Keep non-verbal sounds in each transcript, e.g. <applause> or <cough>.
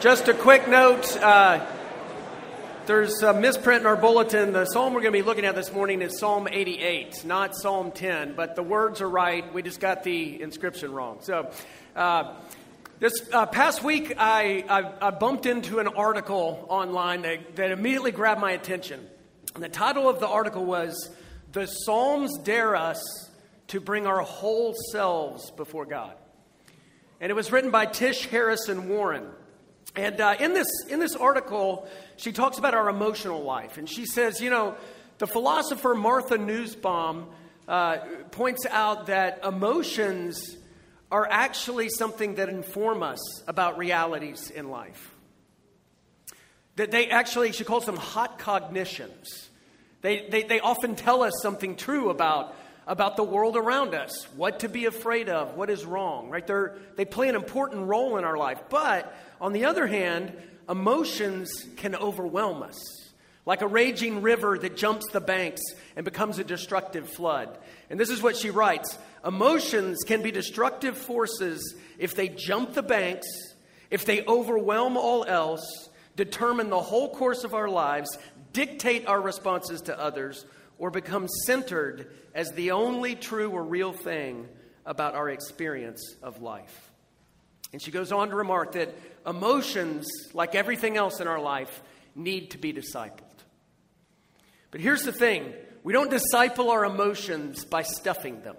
Just a quick note. Uh, there's a misprint in our bulletin. The psalm we're going to be looking at this morning is Psalm 88, not Psalm 10, but the words are right. We just got the inscription wrong. So, uh, this uh, past week, I, I, I, bumped into an article online that, that immediately grabbed my attention. And the title of the article was The Psalms Dare Us to Bring Our Whole Selves Before God. And it was written by Tish Harrison Warren. And uh, in, this, in this article, she talks about our emotional life. And she says, you know, the philosopher Martha Nussbaum uh, points out that emotions are actually something that inform us about realities in life. That they actually, she calls them hot cognitions. They, they, they often tell us something true about, about the world around us, what to be afraid of, what is wrong, right? They're, they play an important role in our life. But on the other hand, emotions can overwhelm us, like a raging river that jumps the banks and becomes a destructive flood. And this is what she writes Emotions can be destructive forces if they jump the banks, if they overwhelm all else, determine the whole course of our lives, dictate our responses to others, or become centered as the only true or real thing about our experience of life. And she goes on to remark that emotions, like everything else in our life, need to be discipled. But here's the thing we don't disciple our emotions by stuffing them,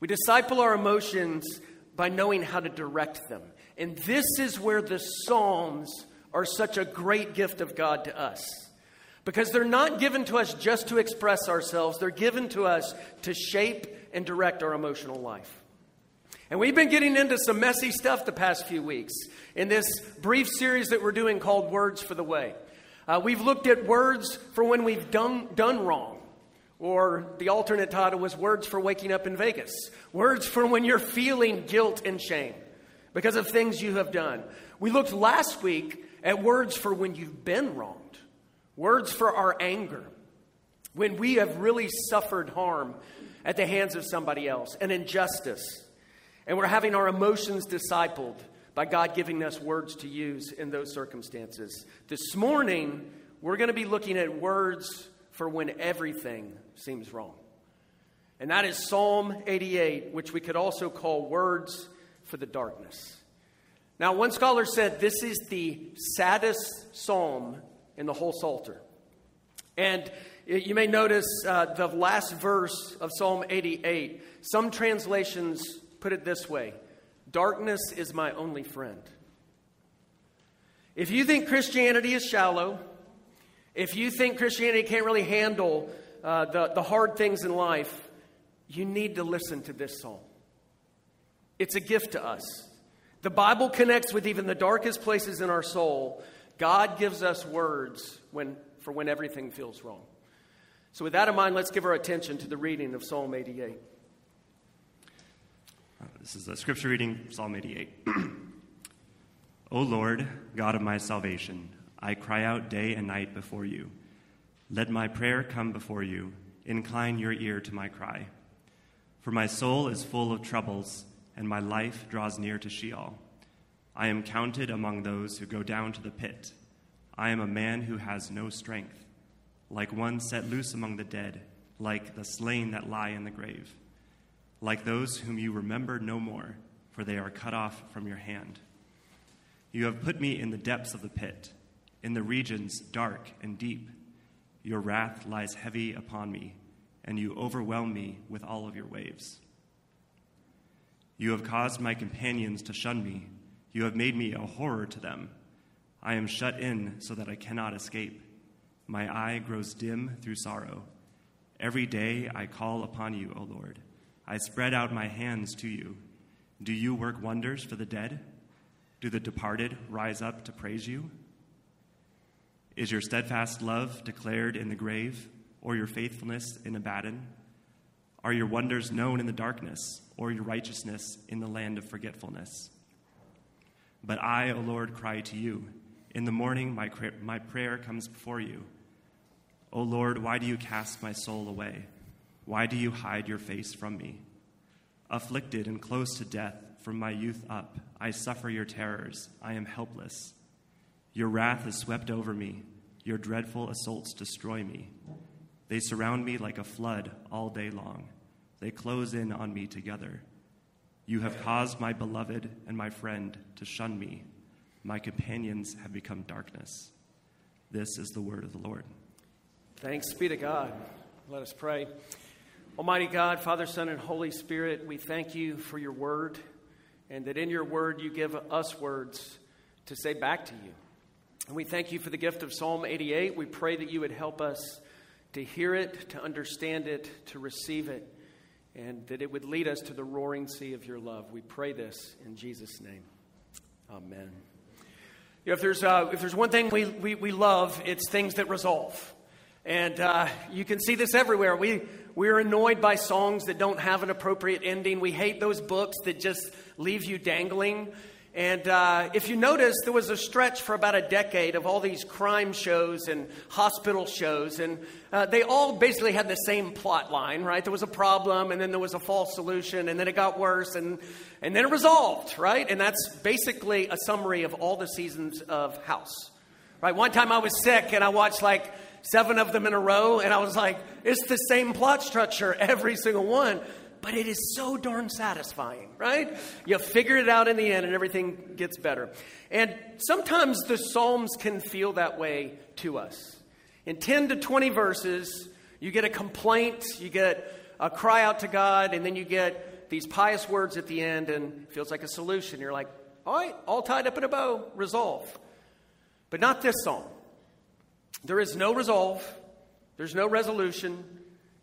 we disciple our emotions by knowing how to direct them. And this is where the Psalms are such a great gift of God to us. Because they're not given to us just to express ourselves, they're given to us to shape and direct our emotional life. And we've been getting into some messy stuff the past few weeks in this brief series that we're doing called Words for the Way. Uh, we've looked at words for when we've done, done wrong, or the alternate title was Words for Waking Up in Vegas. Words for when you're feeling guilt and shame because of things you have done. We looked last week at words for when you've been wronged, words for our anger, when we have really suffered harm at the hands of somebody else, an injustice and we're having our emotions discipled by God giving us words to use in those circumstances. This morning, we're going to be looking at words for when everything seems wrong. And that is Psalm 88, which we could also call words for the darkness. Now, one scholar said this is the saddest psalm in the whole Psalter. And you may notice uh, the last verse of Psalm 88. Some translations put it this way Darkness is my only friend. If you think Christianity is shallow, if you think Christianity can't really handle uh, the, the hard things in life, you need to listen to this psalm. It's a gift to us. The Bible connects with even the darkest places in our soul. God gives us words when, for when everything feels wrong. So, with that in mind, let's give our attention to the reading of Psalm 88. This is a scripture reading, Psalm 88. <clears throat> o Lord, God of my salvation, I cry out day and night before you. Let my prayer come before you. Incline your ear to my cry. For my soul is full of troubles, and my life draws near to Sheol. I am counted among those who go down to the pit. I am a man who has no strength, like one set loose among the dead, like the slain that lie in the grave like those whom you remember no more, for they are cut off from your hand. You have put me in the depths of the pit, in the regions dark and deep. Your wrath lies heavy upon me, and you overwhelm me with all of your waves. You have caused my companions to shun me. You have made me a horror to them. I am shut in so that I cannot escape. My eye grows dim through sorrow. Every day I call upon you, O Lord. I spread out my hands to you. Do you work wonders for the dead? Do the departed rise up to praise you? Is your steadfast love declared in the grave, or your faithfulness in Abaddon? Are your wonders known in the darkness, or your righteousness in the land of forgetfulness? But I, O Lord, cry to you. In the morning, my, my prayer comes before you. O Lord, why do you cast my soul away? Why do you hide your face from me? Afflicted and close to death, from my youth up. I suffer your terrors. I am helpless. Your wrath has swept over me. Your dreadful assaults destroy me. They surround me like a flood all day long. They close in on me together. You have caused my beloved and my friend to shun me. My companions have become darkness. This is the word of the Lord. Thanks be to God. Let us pray. Almighty God, Father, Son, and Holy Spirit, we thank you for your word and that in your word you give us words to say back to you. And we thank you for the gift of Psalm 88. We pray that you would help us to hear it, to understand it, to receive it, and that it would lead us to the roaring sea of your love. We pray this in Jesus' name. Amen. You know, if, there's, uh, if there's one thing we, we, we love, it's things that resolve. And uh, you can see this everywhere. We, we're annoyed by songs that don't have an appropriate ending. We hate those books that just leave you dangling. And uh, if you notice, there was a stretch for about a decade of all these crime shows and hospital shows, and uh, they all basically had the same plot line, right? There was a problem, and then there was a false solution, and then it got worse, and, and then it resolved, right? And that's basically a summary of all the seasons of House, right? One time I was sick, and I watched like seven of them in a row, and I was like, it's the same plot structure, every single one but it is so darn satisfying, right? You figure it out in the end and everything gets better. And sometimes the Psalms can feel that way to us. In 10 to 20 verses, you get a complaint, you get a cry out to God, and then you get these pious words at the end, and it feels like a solution. You're like, all right, all tied up in a bow, resolve. But not this psalm. There is no resolve, there's no resolution.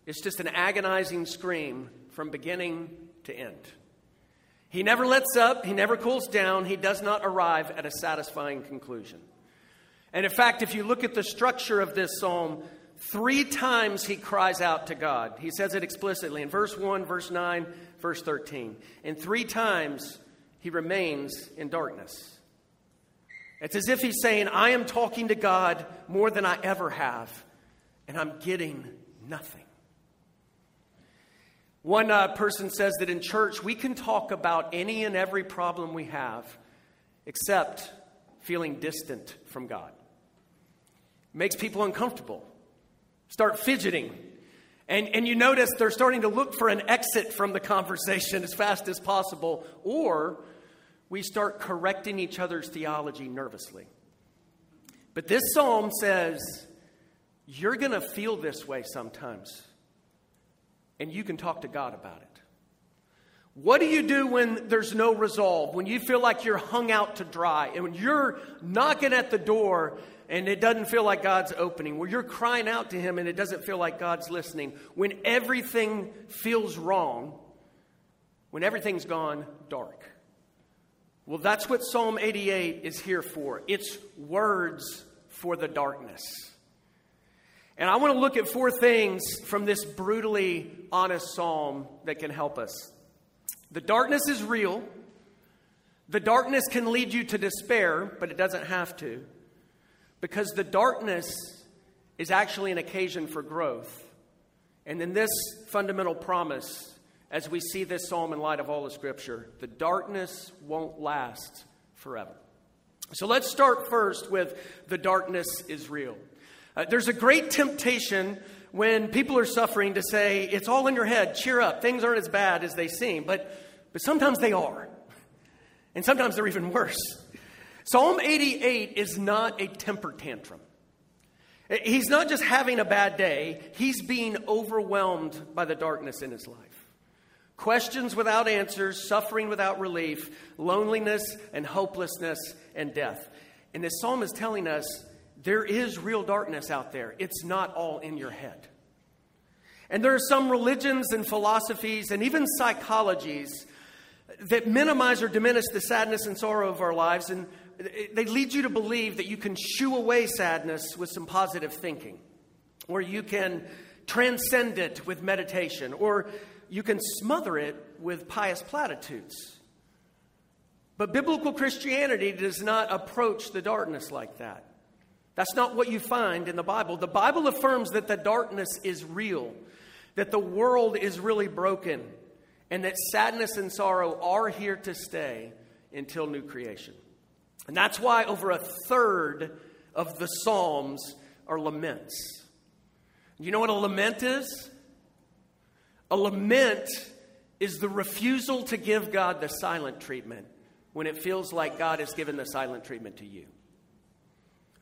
It's just an agonizing scream from beginning to end. He never lets up, he never cools down, he does not arrive at a satisfying conclusion. And in fact, if you look at the structure of this psalm, three times he cries out to God. He says it explicitly in verse 1, verse 9, verse 13. And three times he remains in darkness. It's as if he's saying, I am talking to God more than I ever have, and I'm getting nothing. One uh, person says that in church we can talk about any and every problem we have except feeling distant from God. It makes people uncomfortable, start fidgeting. And, and you notice they're starting to look for an exit from the conversation <laughs> as fast as possible, or we start correcting each other's theology nervously. But this psalm says, You're going to feel this way sometimes and you can talk to God about it. What do you do when there's no resolve? When you feel like you're hung out to dry and when you're knocking at the door and it doesn't feel like God's opening, where you're crying out to Him and it doesn't feel like God's listening, when everything feels wrong, when everything's gone dark. Well, that's what Psalm 88 is here for. It's words for the darkness. And I want to look at four things from this brutally honest psalm that can help us. The darkness is real. The darkness can lead you to despair, but it doesn't have to. Because the darkness is actually an occasion for growth. And in this fundamental promise, as we see this psalm in light of all the scripture, the darkness won't last forever. So let's start first with the darkness is real. Uh, there's a great temptation when people are suffering to say, it's all in your head, cheer up, things aren't as bad as they seem. But, but sometimes they are. <laughs> And sometimes they're even worse. Psalm 88 is not a temper tantrum. He's not just having a bad day, he's being overwhelmed by the darkness in his life. Questions without answers, suffering without relief, loneliness and hopelessness and death. And this psalm is telling us there is real darkness out there. It's not all in your head. And there are some religions and philosophies and even psychologies that minimize or diminish the sadness and sorrow of our lives, and they lead you to believe that you can shoo away sadness with some positive thinking, or you can transcend it with meditation, or you can smother it with pious platitudes. But biblical Christianity does not approach the darkness like that. That's not what you find in the Bible. The Bible affirms that the darkness is real, that the world is really broken, and that sadness and sorrow are here to stay until new creation. And that's why over a third of the Psalms are laments. You know what a lament is? A lament is the refusal to give God the silent treatment when it feels like God has given the silent treatment to you.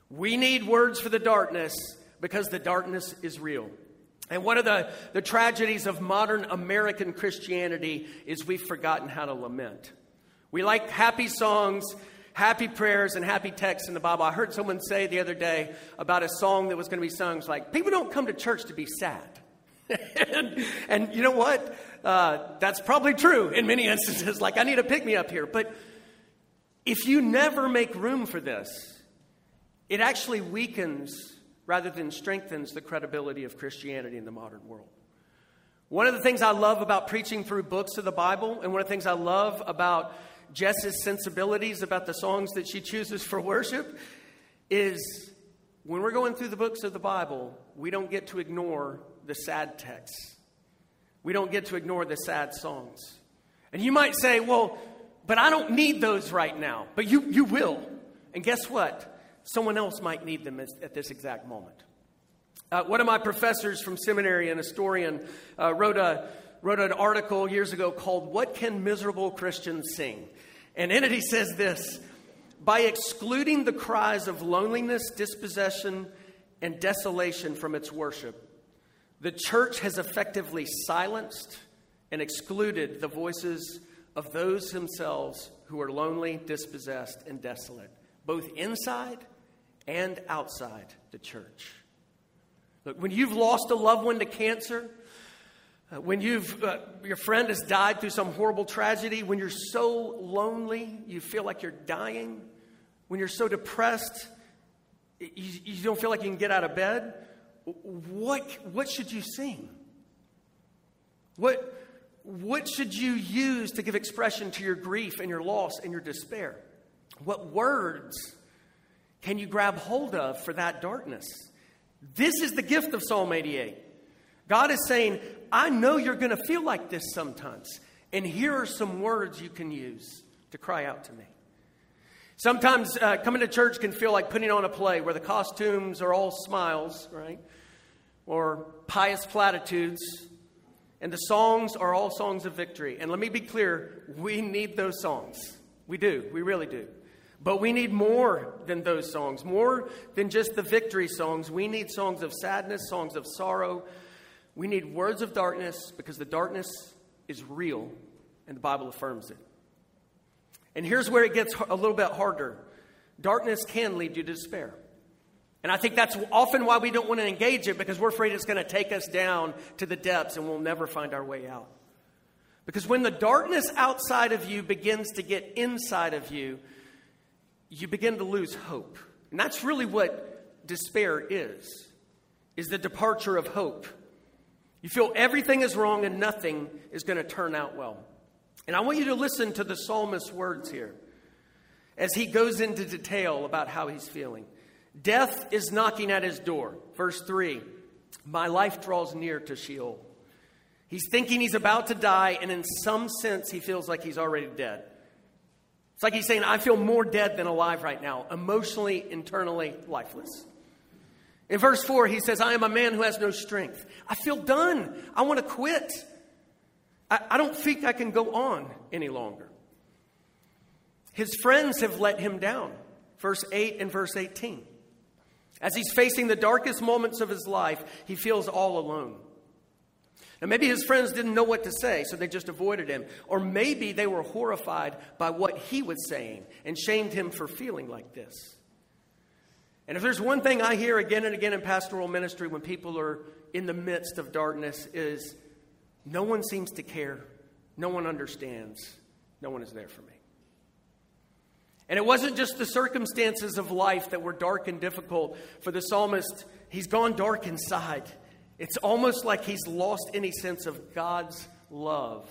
We need words for the darkness because the darkness is real. And one of the, the tragedies of modern American Christianity is we've forgotten how to lament. We like happy songs, happy prayers, and happy texts in the Bible. I heard someone say the other day about a song that was going to be sung. It's like, people don't come to church to be sad. And, and, you know what? Uh, that's probably true in many instances. Like, I need a pick me up here. But if you never make room for this, it actually weakens rather than strengthens the credibility of Christianity in the modern world. One of the things I love about preaching through books of the Bible, and one of the things I love about Jess's sensibilities about the songs that she chooses for worship, is when we're going through the books of the Bible, we don't get to ignore the sad texts. We don't get to ignore the sad songs. And you might say, well, but I don't need those right now. But you, you will. And guess what? someone else might need them at this exact moment. Uh, one of my professors from seminary, an historian, uh, wrote, a, wrote an article years ago called What Can Miserable Christians Sing? And in it he says this By excluding the cries of loneliness, dispossession, and desolation from its worship, the church has effectively silenced and excluded the voices of those themselves who are lonely, dispossessed, and desolate, both inside and outside the church. Look, when you've lost a loved one to cancer, uh, when you've, uh, your friend has died through some horrible tragedy, when you're so lonely, you feel like you're dying, when you're so depressed, you, you don't feel like you can get out of bed, what, what should you sing? What, what should you use to give expression to your grief and your loss and your despair? What words can you grab hold of for that darkness? This is the gift of Psalm 88. God is saying, I know you're going to feel like this sometimes. And here are some words you can use to cry out to me. Sometimes uh, coming to church can feel like putting on a play where the costumes are all smiles, right? Or pious platitudes. And the songs are all songs of victory. And let me be clear we need those songs. We do. We really do. But we need more than those songs, more than just the victory songs. We need songs of sadness, songs of sorrow. We need words of darkness because the darkness is real and the Bible affirms it. And here's where it gets a little bit harder darkness can lead you to despair. And I think that's often why we don't want to engage it because we're afraid it's going to take us down to the depths and we'll never find our way out. Because when the darkness outside of you begins to get inside of you, you begin to lose hope. And that's really what despair is, is the departure of hope. You feel everything is wrong and nothing is going to turn out well. And I want you to listen to the psalmist's words here as he goes into detail about how he's feeling. Death is knocking at his door. Verse 3 My life draws near to Sheol. He's thinking he's about to die, and in some sense, he feels like he's already dead. It's like he's saying, I feel more dead than alive right now, emotionally, internally lifeless. In verse 4, he says, I am a man who has no strength. I feel done. I want to quit. I, I don't think I can go on any longer. His friends have let him down. Verse 8 and verse 18. As he's facing the darkest moments of his life, he feels all alone. And maybe his friends didn't know what to say, so they just avoided him. Or maybe they were horrified by what he was saying and shamed him for feeling like this. And if there's one thing I hear again and again in pastoral ministry when people are in the midst of darkness is no one seems to care, no one understands, no one is there for me. And it wasn't just the circumstances of life that were dark and difficult for the psalmist, he's gone dark inside. It's almost like he's lost any sense of God's love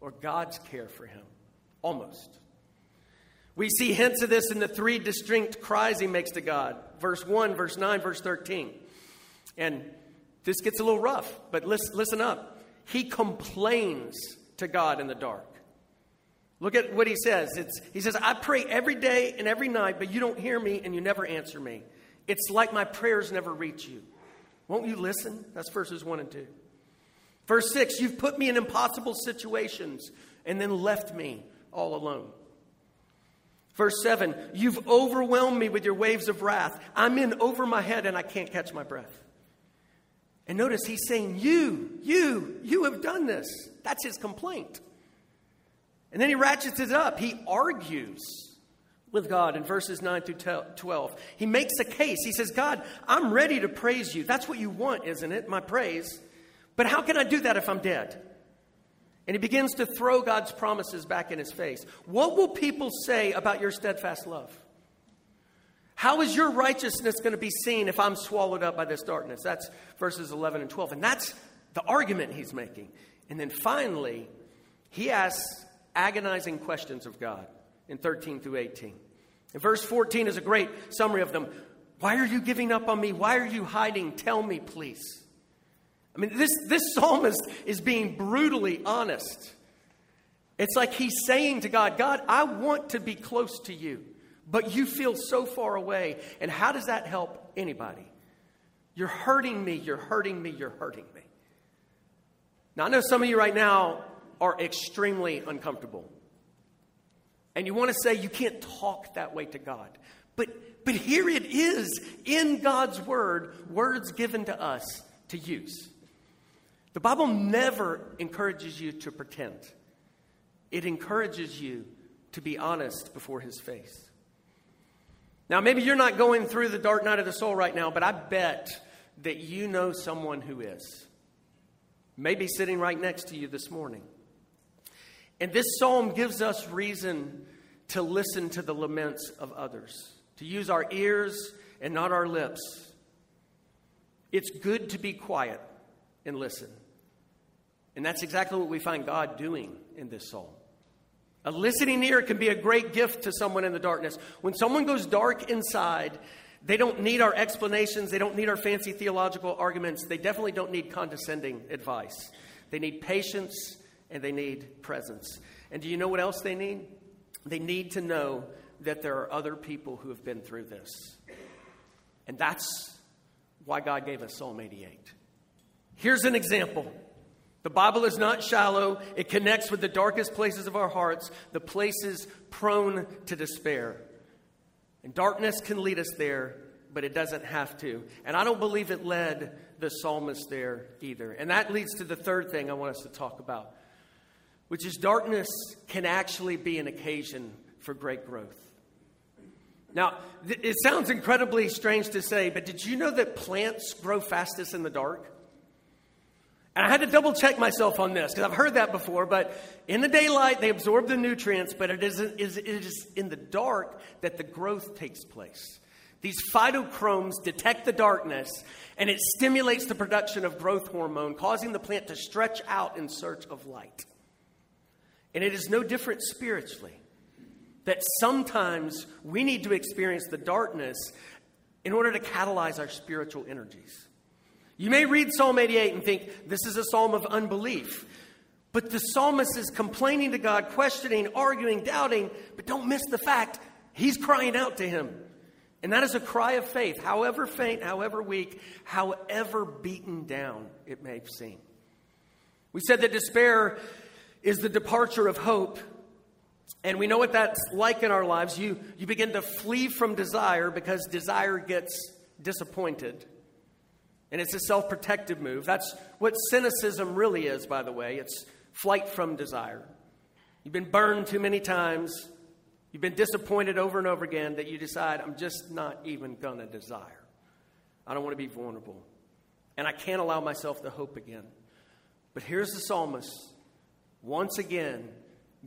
or God's care for him. Almost. We see hints of this in the three distinct cries he makes to God verse 1, verse 9, verse 13. And this gets a little rough, but listen, listen up. He complains to God in the dark. Look at what he says. It's, he says, I pray every day and every night, but you don't hear me and you never answer me. It's like my prayers never reach you. Won't you listen? That's verses 1 and 2. Verse 6 You've put me in impossible situations and then left me all alone. Verse 7 You've overwhelmed me with your waves of wrath. I'm in over my head and I can't catch my breath. And notice he's saying, You, you, you have done this. That's his complaint. And then he ratchets it up. He argues with God in verses 9 through 12. He makes a case. He says, God, I'm ready to praise you. That's what you want, isn't it? My praise. But how can I do that if I'm dead? And he begins to throw God's promises back in his face. What will people say about your steadfast love? How is your righteousness going to be seen if I'm swallowed up by this darkness? That's verses 11 and 12. And that's the argument he's making. And then finally, he asks agonizing questions of God in 13 through 18. And verse 14 is a great summary of them. Why are you giving up on me? Why are you hiding? Tell me, please. I mean, this, this psalmist is being brutally honest. It's like he's saying to God, God, I want to be close to you, but you feel so far away. And how does that help anybody? You're hurting me, you're hurting me, you're hurting me. Now, I know some of you right now are extremely uncomfortable. And you want to say you can't talk that way to God. But, but here it is in God's Word, words given to us to use. The Bible never encourages you to pretend, it encourages you to be honest before His face. Now, maybe you're not going through the dark night of the soul right now, but I bet that you know someone who is. Maybe sitting right next to you this morning. And this psalm gives us reason to listen to the laments of others, to use our ears and not our lips. It's good to be quiet and listen. And that's exactly what we find God doing in this psalm. A listening ear can be a great gift to someone in the darkness. When someone goes dark inside, they don't need our explanations, they don't need our fancy theological arguments, they definitely don't need condescending advice. They need patience and they need presence. And do you know what else they need? They need to know that there are other people who have been through this. And that's why God gave us Psalm 88. Here's an example. The Bible is not shallow. It connects with the darkest places of our hearts, the places prone to despair. And darkness can lead us there, but it doesn't have to. And I don't believe it led the psalmist there either. And that leads to the third thing I want us to talk about which is darkness can actually be an occasion for great growth. Now, th- it sounds incredibly strange to say, but did you know that plants grow fastest in the dark? And I had to double check myself on this because I've heard that before, but in the daylight, they absorb the nutrients, but it, isn't, it is in the dark that the growth takes place. These phytochromes detect the darkness and it stimulates the production of growth hormone, causing the plant to stretch out in search of light. And it is no different spiritually. That sometimes we need to experience the darkness in order to catalyze our spiritual energies. You may read Psalm 88 and think this is a psalm of unbelief. But the psalmist is complaining to God, questioning, arguing, doubting, but don't miss the fact he's crying out to him. And that is a cry of faith, however faint, however weak, however beaten down it may seem. We said that despair is the departure of hope. And we know what that's like in our lives. You, you begin to flee from desire because desire gets disappointed. And it's a self protective move. That's what cynicism really is, by the way. It's flight from desire. You've been burned too many times. You've been disappointed over and over again that you decide, I'm just not even going to desire. I don't want to be vulnerable. And I can't allow myself to hope again. But here's the psalmist once again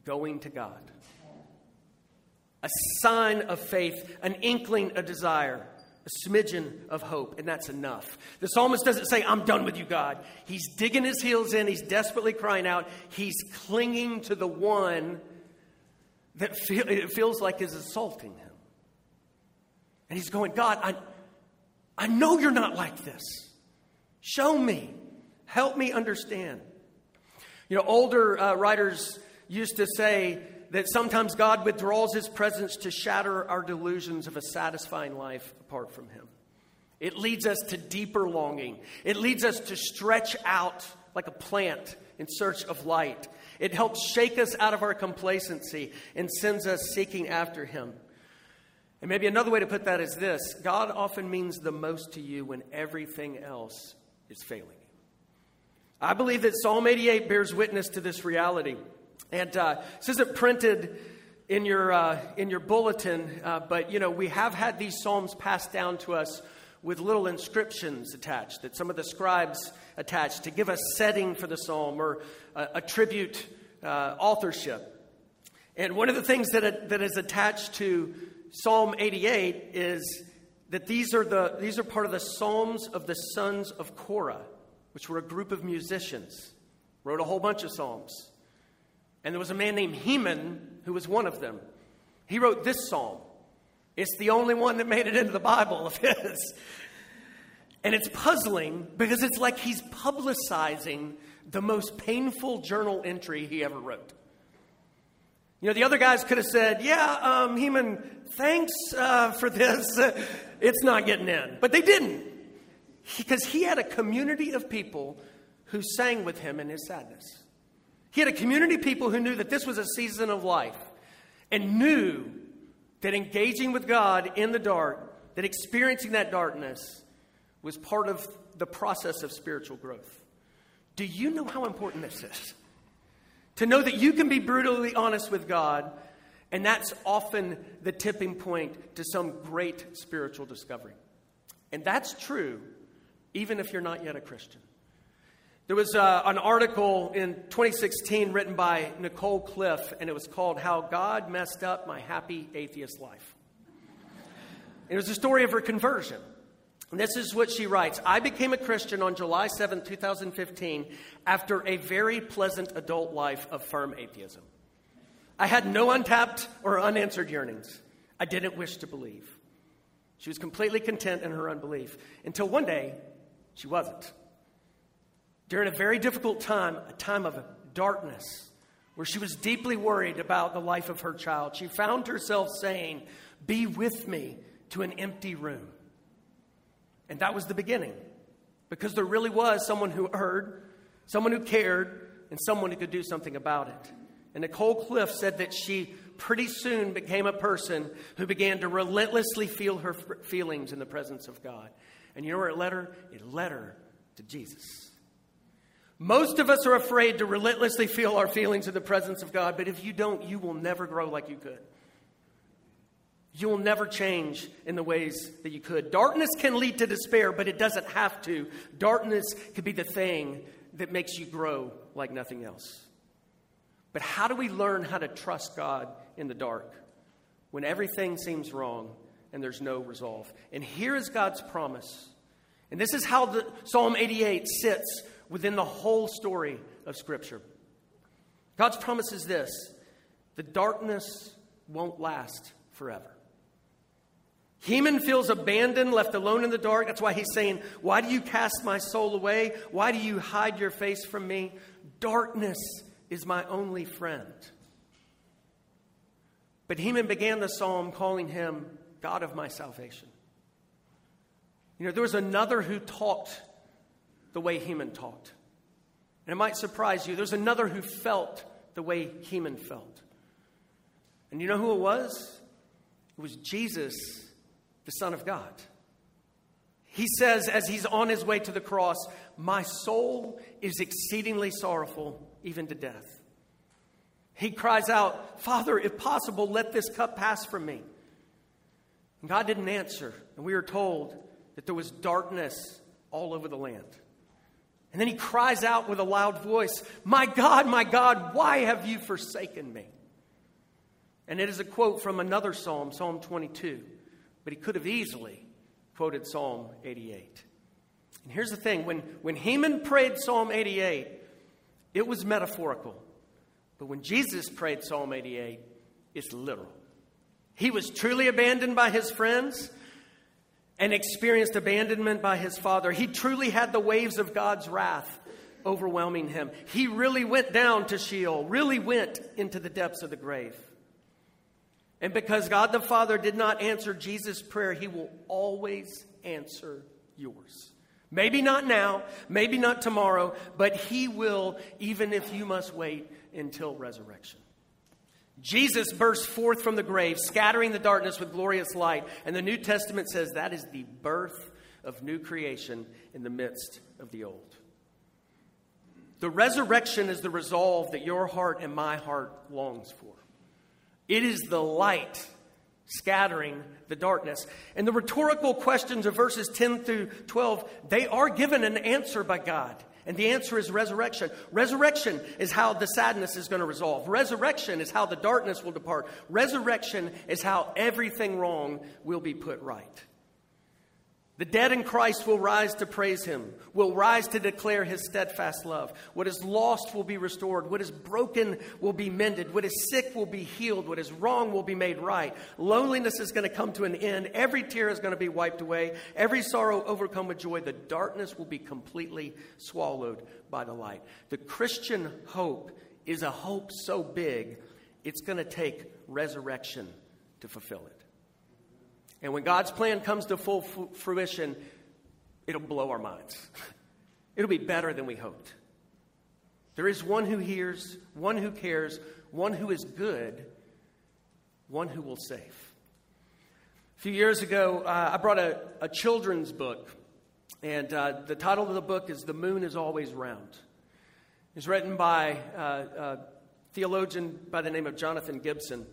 going to God. A sign of faith, an inkling a desire, a smidgen of hope, and that's enough. The psalmist doesn't say, I'm done with you, God. He's digging his heels in, he's desperately crying out, he's clinging to the one that feel, it feels like is assaulting him. And he's going, God, I, I know you're not like this. Show me. Help me understand. You know, older uh, writers used to say that sometimes God withdraws his presence to shatter our delusions of a satisfying life apart from him. It leads us to deeper longing. It leads us to stretch out like a plant in search of light. It helps shake us out of our complacency and sends us seeking after him. And maybe another way to put that is this God often means the most to you when everything else is failing. I believe that Psalm 88 bears witness to this reality. And uh, this isn't printed in your, uh, in your bulletin, uh, but you know, we have had these Psalms passed down to us with little inscriptions attached that some of the scribes attached to give a setting for the psalm or attribute uh, authorship. And one of the things that, that is attached to Psalm 88 is that these are, the, these are part of the Psalms of the sons of Korah which were a group of musicians, wrote a whole bunch of psalms. And there was a man named Heman who was one of them. He wrote this psalm. It's the only one that made it into the Bible of his. And it's puzzling because it's like he's publicizing the most painful journal entry he ever wrote. You know, the other guys could have said, Yeah, um, Heman, thanks uh, for this. <laughs> it's not getting in. But they didn't because he had a community of people who sang with him in his sadness. He had a community of people who knew that this was a season of life and knew that engaging with God in the dark, that experiencing that darkness, was part of the process of spiritual growth. Do you know how important this is? To know that you can be brutally honest with God, and that's often the tipping point to some great spiritual discovery. And that's true even if you're not yet a Christian. There was uh, an article in 2016 written by Nicole Cliffe, and it was called How God Messed Up My Happy Atheist Life. It was a story of her conversion. And this is what she writes I became a Christian on July 7, 2015, after a very pleasant adult life of firm atheism. I had no untapped or unanswered yearnings. I didn't wish to believe. She was completely content in her unbelief until one day she wasn't. During a very difficult time, a time of darkness, where she was deeply worried about the life of her child, she found herself saying, Be with me to an empty room. And that was the beginning, because there really was someone who heard, someone who cared, and someone who could do something about it. And Nicole Cliffe said that she pretty soon became a person who began to relentlessly feel her feelings in the presence of God. And you know where it led her? It led her to Jesus. Most of us are afraid to relentlessly feel our feelings in the presence of God, but if you don't, you will never grow like you could. You will never change in the ways that you could. Darkness can lead to despair, but it doesn't have to. Darkness could be the thing that makes you grow like nothing else. But how do we learn how to trust God in the dark when everything seems wrong and there's no resolve. And here is God's promise. And this is how the Psalm 88 sits within the whole story of Scripture. God's promise is this the darkness won't last forever. Heman feels abandoned, left alone in the dark. That's why he's saying, Why do you cast my soul away? Why do you hide your face from me? Darkness is my only friend. But Heman began the psalm calling him God of my salvation. You know, there was another who talked the way Heman talked. And it might surprise you. There's another who felt the way Heman felt. And you know who it was? It was Jesus, the Son of God. He says, as he's on his way to the cross, My soul is exceedingly sorrowful, even to death. He cries out, Father, if possible, let this cup pass from me. And God didn't answer. And we are told that there was darkness all over the land. And then he cries out with a loud voice, My God, my God, why have you forsaken me? And it is a quote from another psalm, Psalm 22. But he could have easily quoted Psalm 88. And here's the thing when, when Heman prayed Psalm 88, it was metaphorical. But when Jesus prayed Psalm 88, it's literal. He was truly abandoned by his friends and experienced abandonment by his father. He truly had the waves of God's wrath overwhelming him. He really went down to Sheol, really went into the depths of the grave. And because God the Father did not answer Jesus' prayer, he will always answer yours. Maybe not now, maybe not tomorrow, but he will, even if you must wait until resurrection. Jesus burst forth from the grave, scattering the darkness with glorious light. And the New Testament says that is the birth of new creation in the midst of the old. The resurrection is the resolve that your heart and my heart longs for. It is the light scattering the darkness. And the rhetorical questions of verses 10 through 12, they are given an answer by God. And the answer is resurrection. Resurrection is how the sadness is going to resolve. Resurrection is how the darkness will depart. Resurrection is how everything wrong will be put right. The dead in Christ will rise to praise him, will rise to declare his steadfast love. What is lost will be restored. What is broken will be mended. What is sick will be healed. What is wrong will be made right. Loneliness is going to come to an end. Every tear is going to be wiped away. Every sorrow overcome with joy. The darkness will be completely swallowed by the light. The Christian hope is a hope so big, it's going to take resurrection to fulfill it. And when God's plan comes to full fruition, it'll blow our minds. <laughs> It'll be better than we hoped. There is one who hears, one who cares, one who is good, one who will save. A few years ago, uh, I brought a, a, children's book, and uh, the title of the book is The Moon is Always Round. It's written by uh, a theologian by the name of Jonathan Gibson.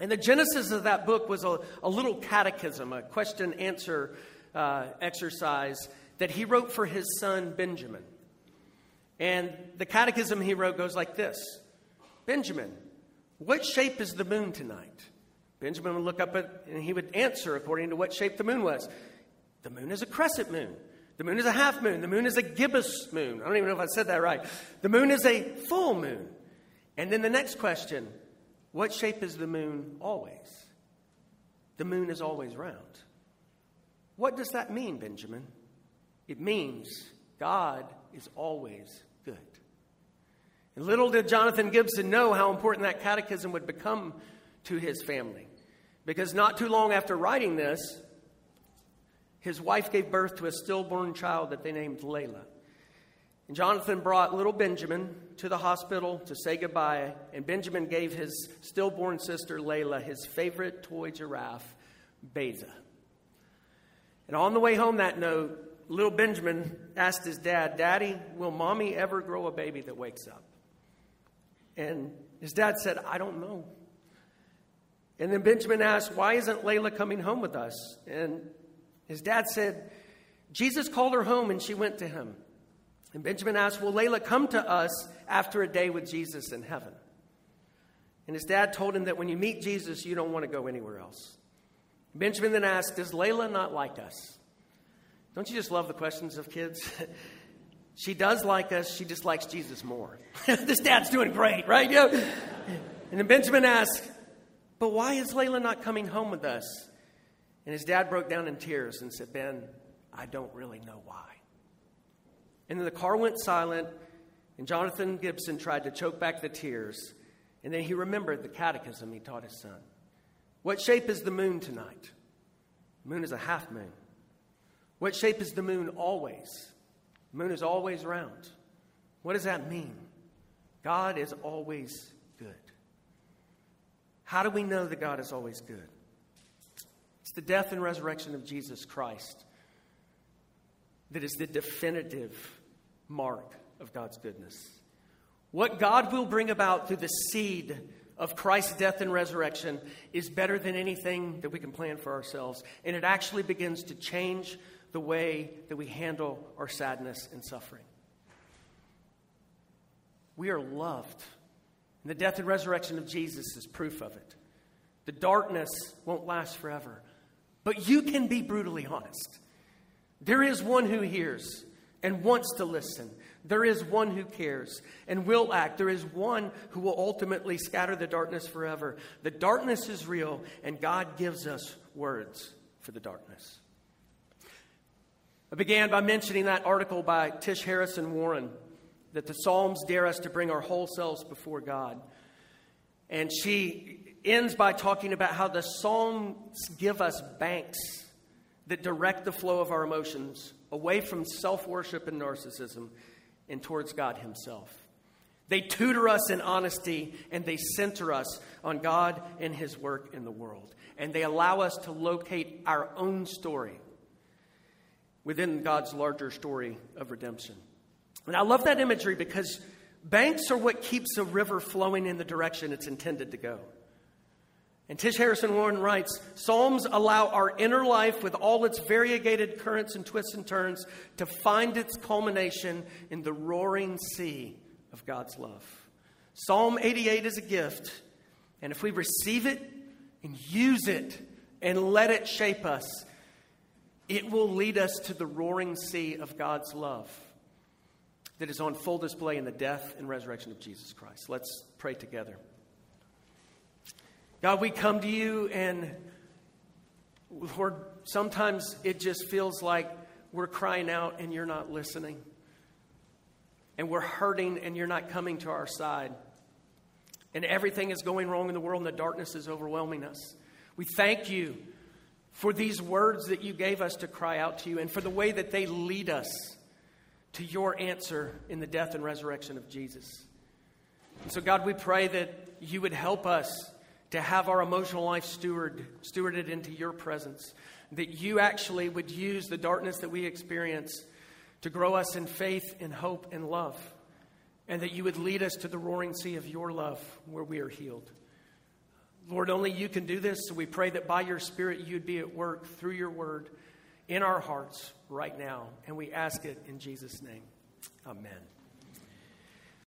And the genesis of that book was a, a little catechism, a question answer uh, exercise that he wrote for his son Benjamin. And the catechism he wrote goes like this Benjamin, what shape is the moon tonight? Benjamin would look up at, and he would answer according to what shape the moon was. The moon is a crescent moon. The moon is a half moon. The moon is a gibbous moon. I don't even know if I said that right. The moon is a full moon. And then the next question what shape is the moon always? The moon is always round. What does that mean, Benjamin? It means God is always good. And little did Jonathan Gibson know how important that catechism would become to his family. Because not too long after writing this, his wife gave birth to a stillborn child that they named Layla. And Jonathan brought little Benjamin to the hospital to say goodbye, and Benjamin gave his stillborn sister Layla his favorite toy giraffe, Beza. And on the way home that note, little Benjamin asked his dad, Daddy, will mommy ever grow a baby that wakes up? And his dad said, I don't know. And then Benjamin asked, Why isn't Layla coming home with us? And his dad said, Jesus called her home and she went to him. And Benjamin asked, Will Layla come to us after a day with Jesus in heaven? And his dad told him that when you meet Jesus, you don't want to go anywhere else. Benjamin then asked, Does Layla not like us? Don't you just love the questions of kids? <laughs> she does like us, she just likes Jesus more. <laughs> this dad's doing great, right? And then Benjamin asked, But why is Layla not coming home with us? And his dad broke down in tears and said, Ben, I don't really know why. And then the car went silent, and Jonathan Gibson tried to choke back the tears. And then he remembered the catechism he taught his son. What shape is the moon tonight? The moon is a half moon. What shape is the moon always? The moon is always round. What does that mean? God is always good. How do we know that God is always good? It's the death and resurrection of Jesus Christ that is the definitive mark of God's goodness. What God will bring about through the seed of Christ's death and resurrection is better than anything that we can plan for ourselves. And it actually begins to change the way that we handle our sadness and suffering. We are loved. And the death and resurrection of Jesus is proof of it. The darkness won't last forever. But you can be brutally honest. There is one who hears and wants to listen. There is one who cares and will act. There is one who will ultimately scatter the darkness forever. The darkness is real, and God gives us words for the darkness. I began by mentioning that article by Tish Harrison Warren that the Psalms dare us to bring our whole selves before God. And she ends by talking about how the Psalms give us banks that direct the flow of our emotions away from self worship and narcissism and towards God Himself. They tutor us in honesty and they center us on God and His work in the world. And they allow us to locate our own story within God's larger story of redemption. And I love that imagery because banks are what keeps a river flowing in the direction it's intended to go. And Tish Harrison Warren writes Psalms allow our inner life, with all its variegated currents and twists and turns, to find its culmination in the roaring sea of God's love. Psalm 88 is a gift, and if we receive it and use it and let it shape us, it will lead us to the roaring sea of God's love that is on full display in the death and resurrection of Jesus Christ. Let's pray together. God, we come to you, and Lord, sometimes it just feels like we're crying out and you're not listening. And we're hurting and you're not coming to our side. And everything is going wrong in the world and the darkness is overwhelming us. We thank you for these words that you gave us to cry out to you and for the way that they lead us to your answer in the death and resurrection of Jesus. And so, God, we pray that you would help us to have our emotional life steward, stewarded into your presence. That you actually would use the darkness that we experience to grow us in faith and hope and love. And that you would lead us to the roaring sea of your love where we are healed. Lord, only you can do this. So we pray that by your Spirit you'd be at work through your word in our hearts right now. And we ask it in Jesus' name. Amen.